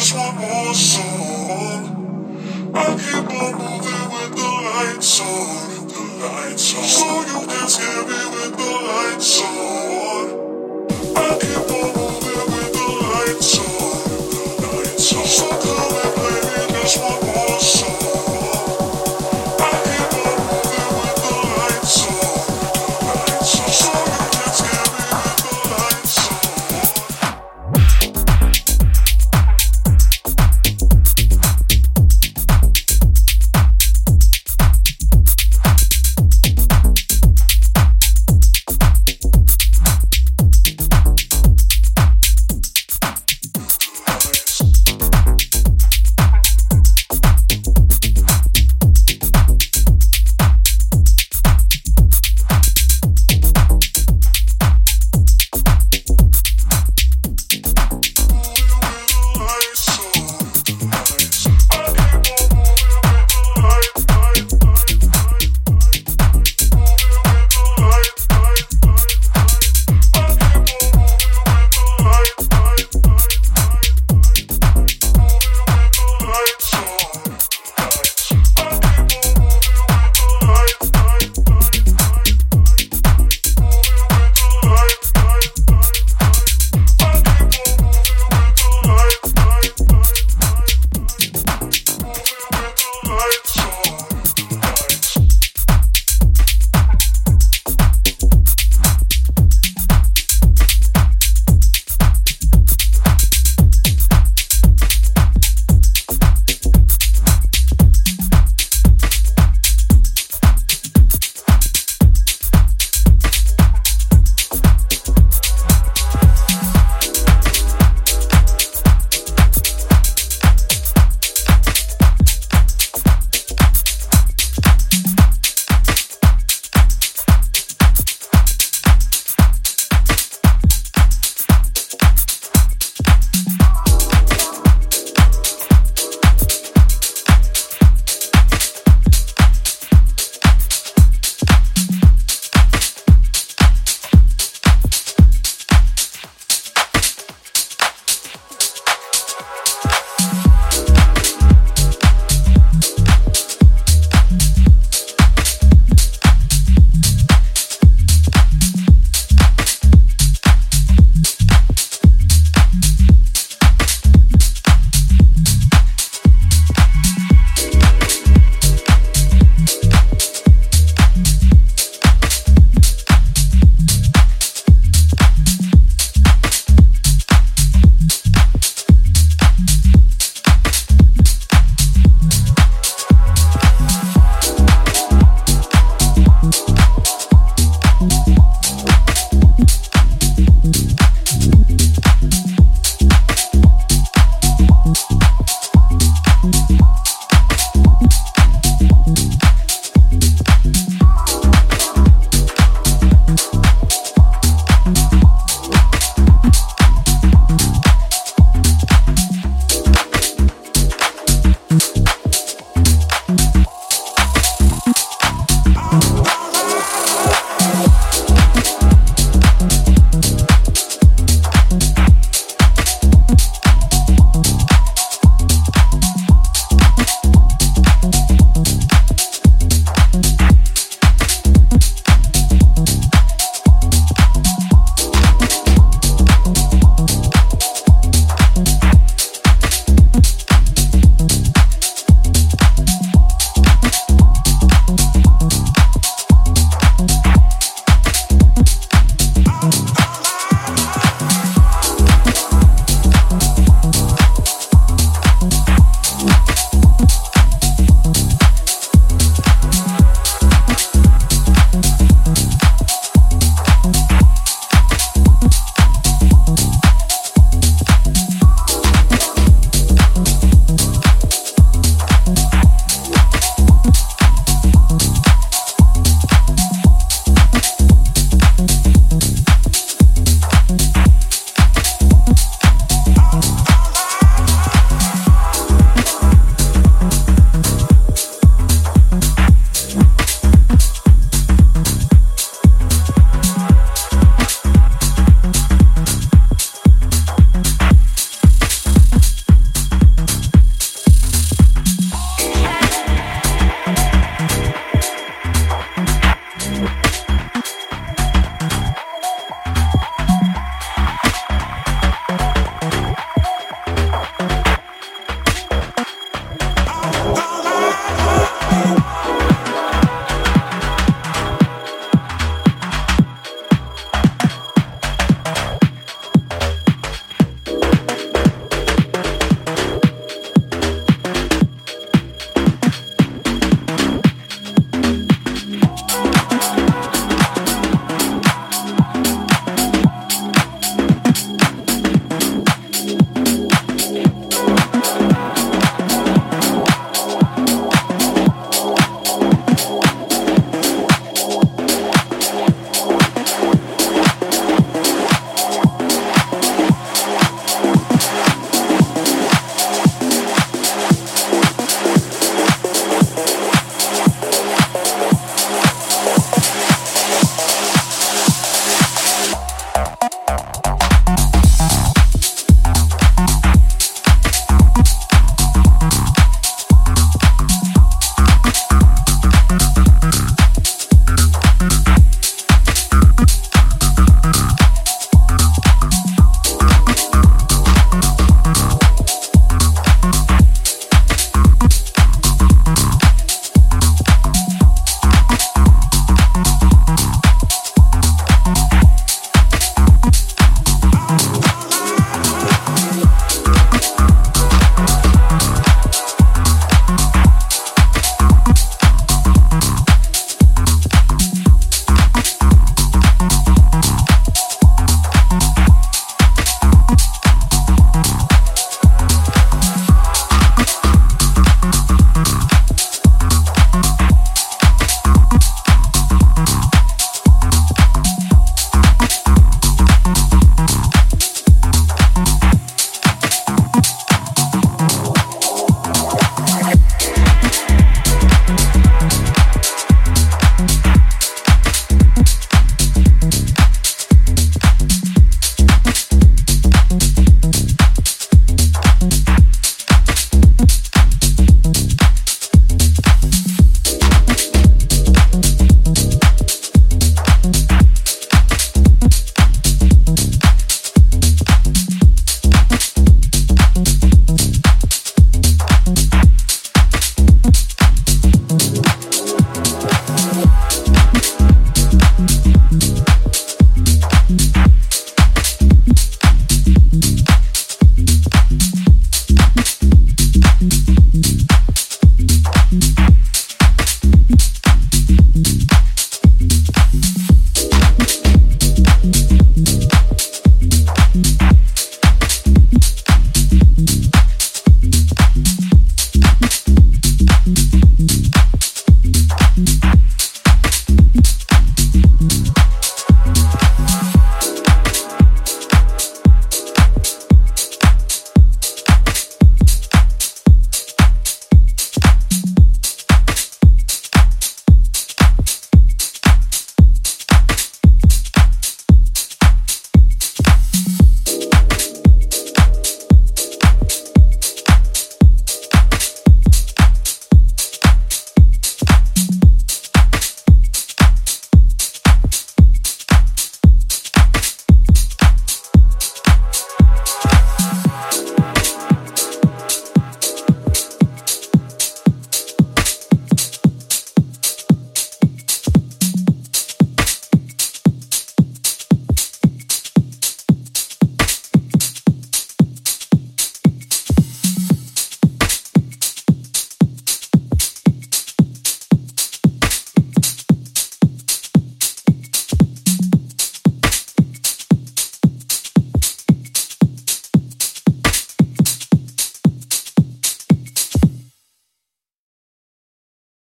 just one more song. I keep on moving with the lights on, the lights on. So you can scare me with the lights on.